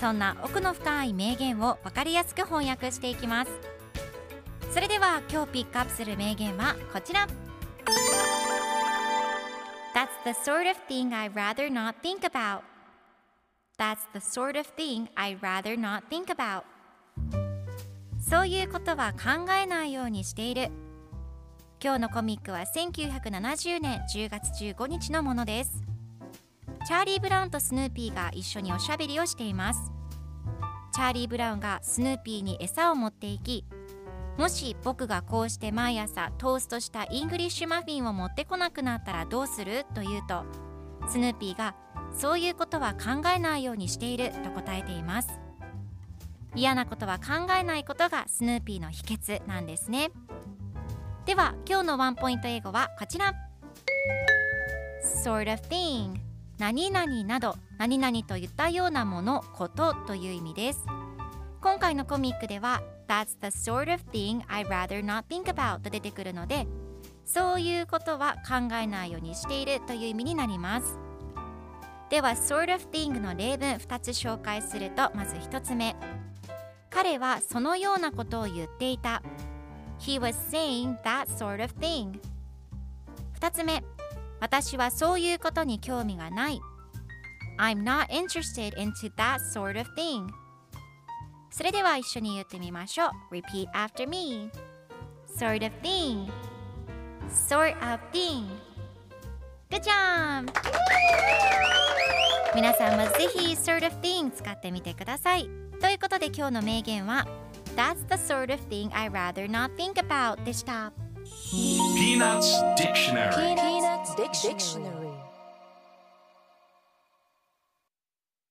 そんな奥の深い名言を分かりやすく翻訳していきますそれでは今日ピックアップする名言はこちら That's the sort of thing I'd rather not think about That's the sort of thing I'd rather not think about そういうことは考えないようにしている今日のコミックは1970年10月15日のものですチャーリー・ブラウンとスヌーピーが一緒におしゃべりをしています。チャーリー・ブラウンがスヌーピーに餌を持っていきもし僕がこうして毎朝トーストしたイングリッシュマフィンを持ってこなくなったらどうすると言うとスヌーピーがそういうことは考えないようにしていると答えています。嫌なことは考えないことがスヌーピーの秘訣なんですね。では今日のワンポイント英語はこちら。Sort of thing. 何々など何々といったようなものことという意味です。今回のコミックでは That's the sort of thing I'd rather not think about と出てくるのでそういうことは考えないようにしているという意味になります。では sort of thing の例文2つ紹介するとまず1つ目。彼はそのようなことを言っていた。He was saying that sort of thing 2つ目。私はそういうことに興味がない I'm not interested into that sort of thing それでは一緒に言ってみましょう Repeat after me Sort of thing Sort of thing Good job! 皆さんもぜひ sort of thing 使ってみてくださいということで今日の名言は That's the sort of thing I rather not think about でした Peanuts Dictionary Dictionary.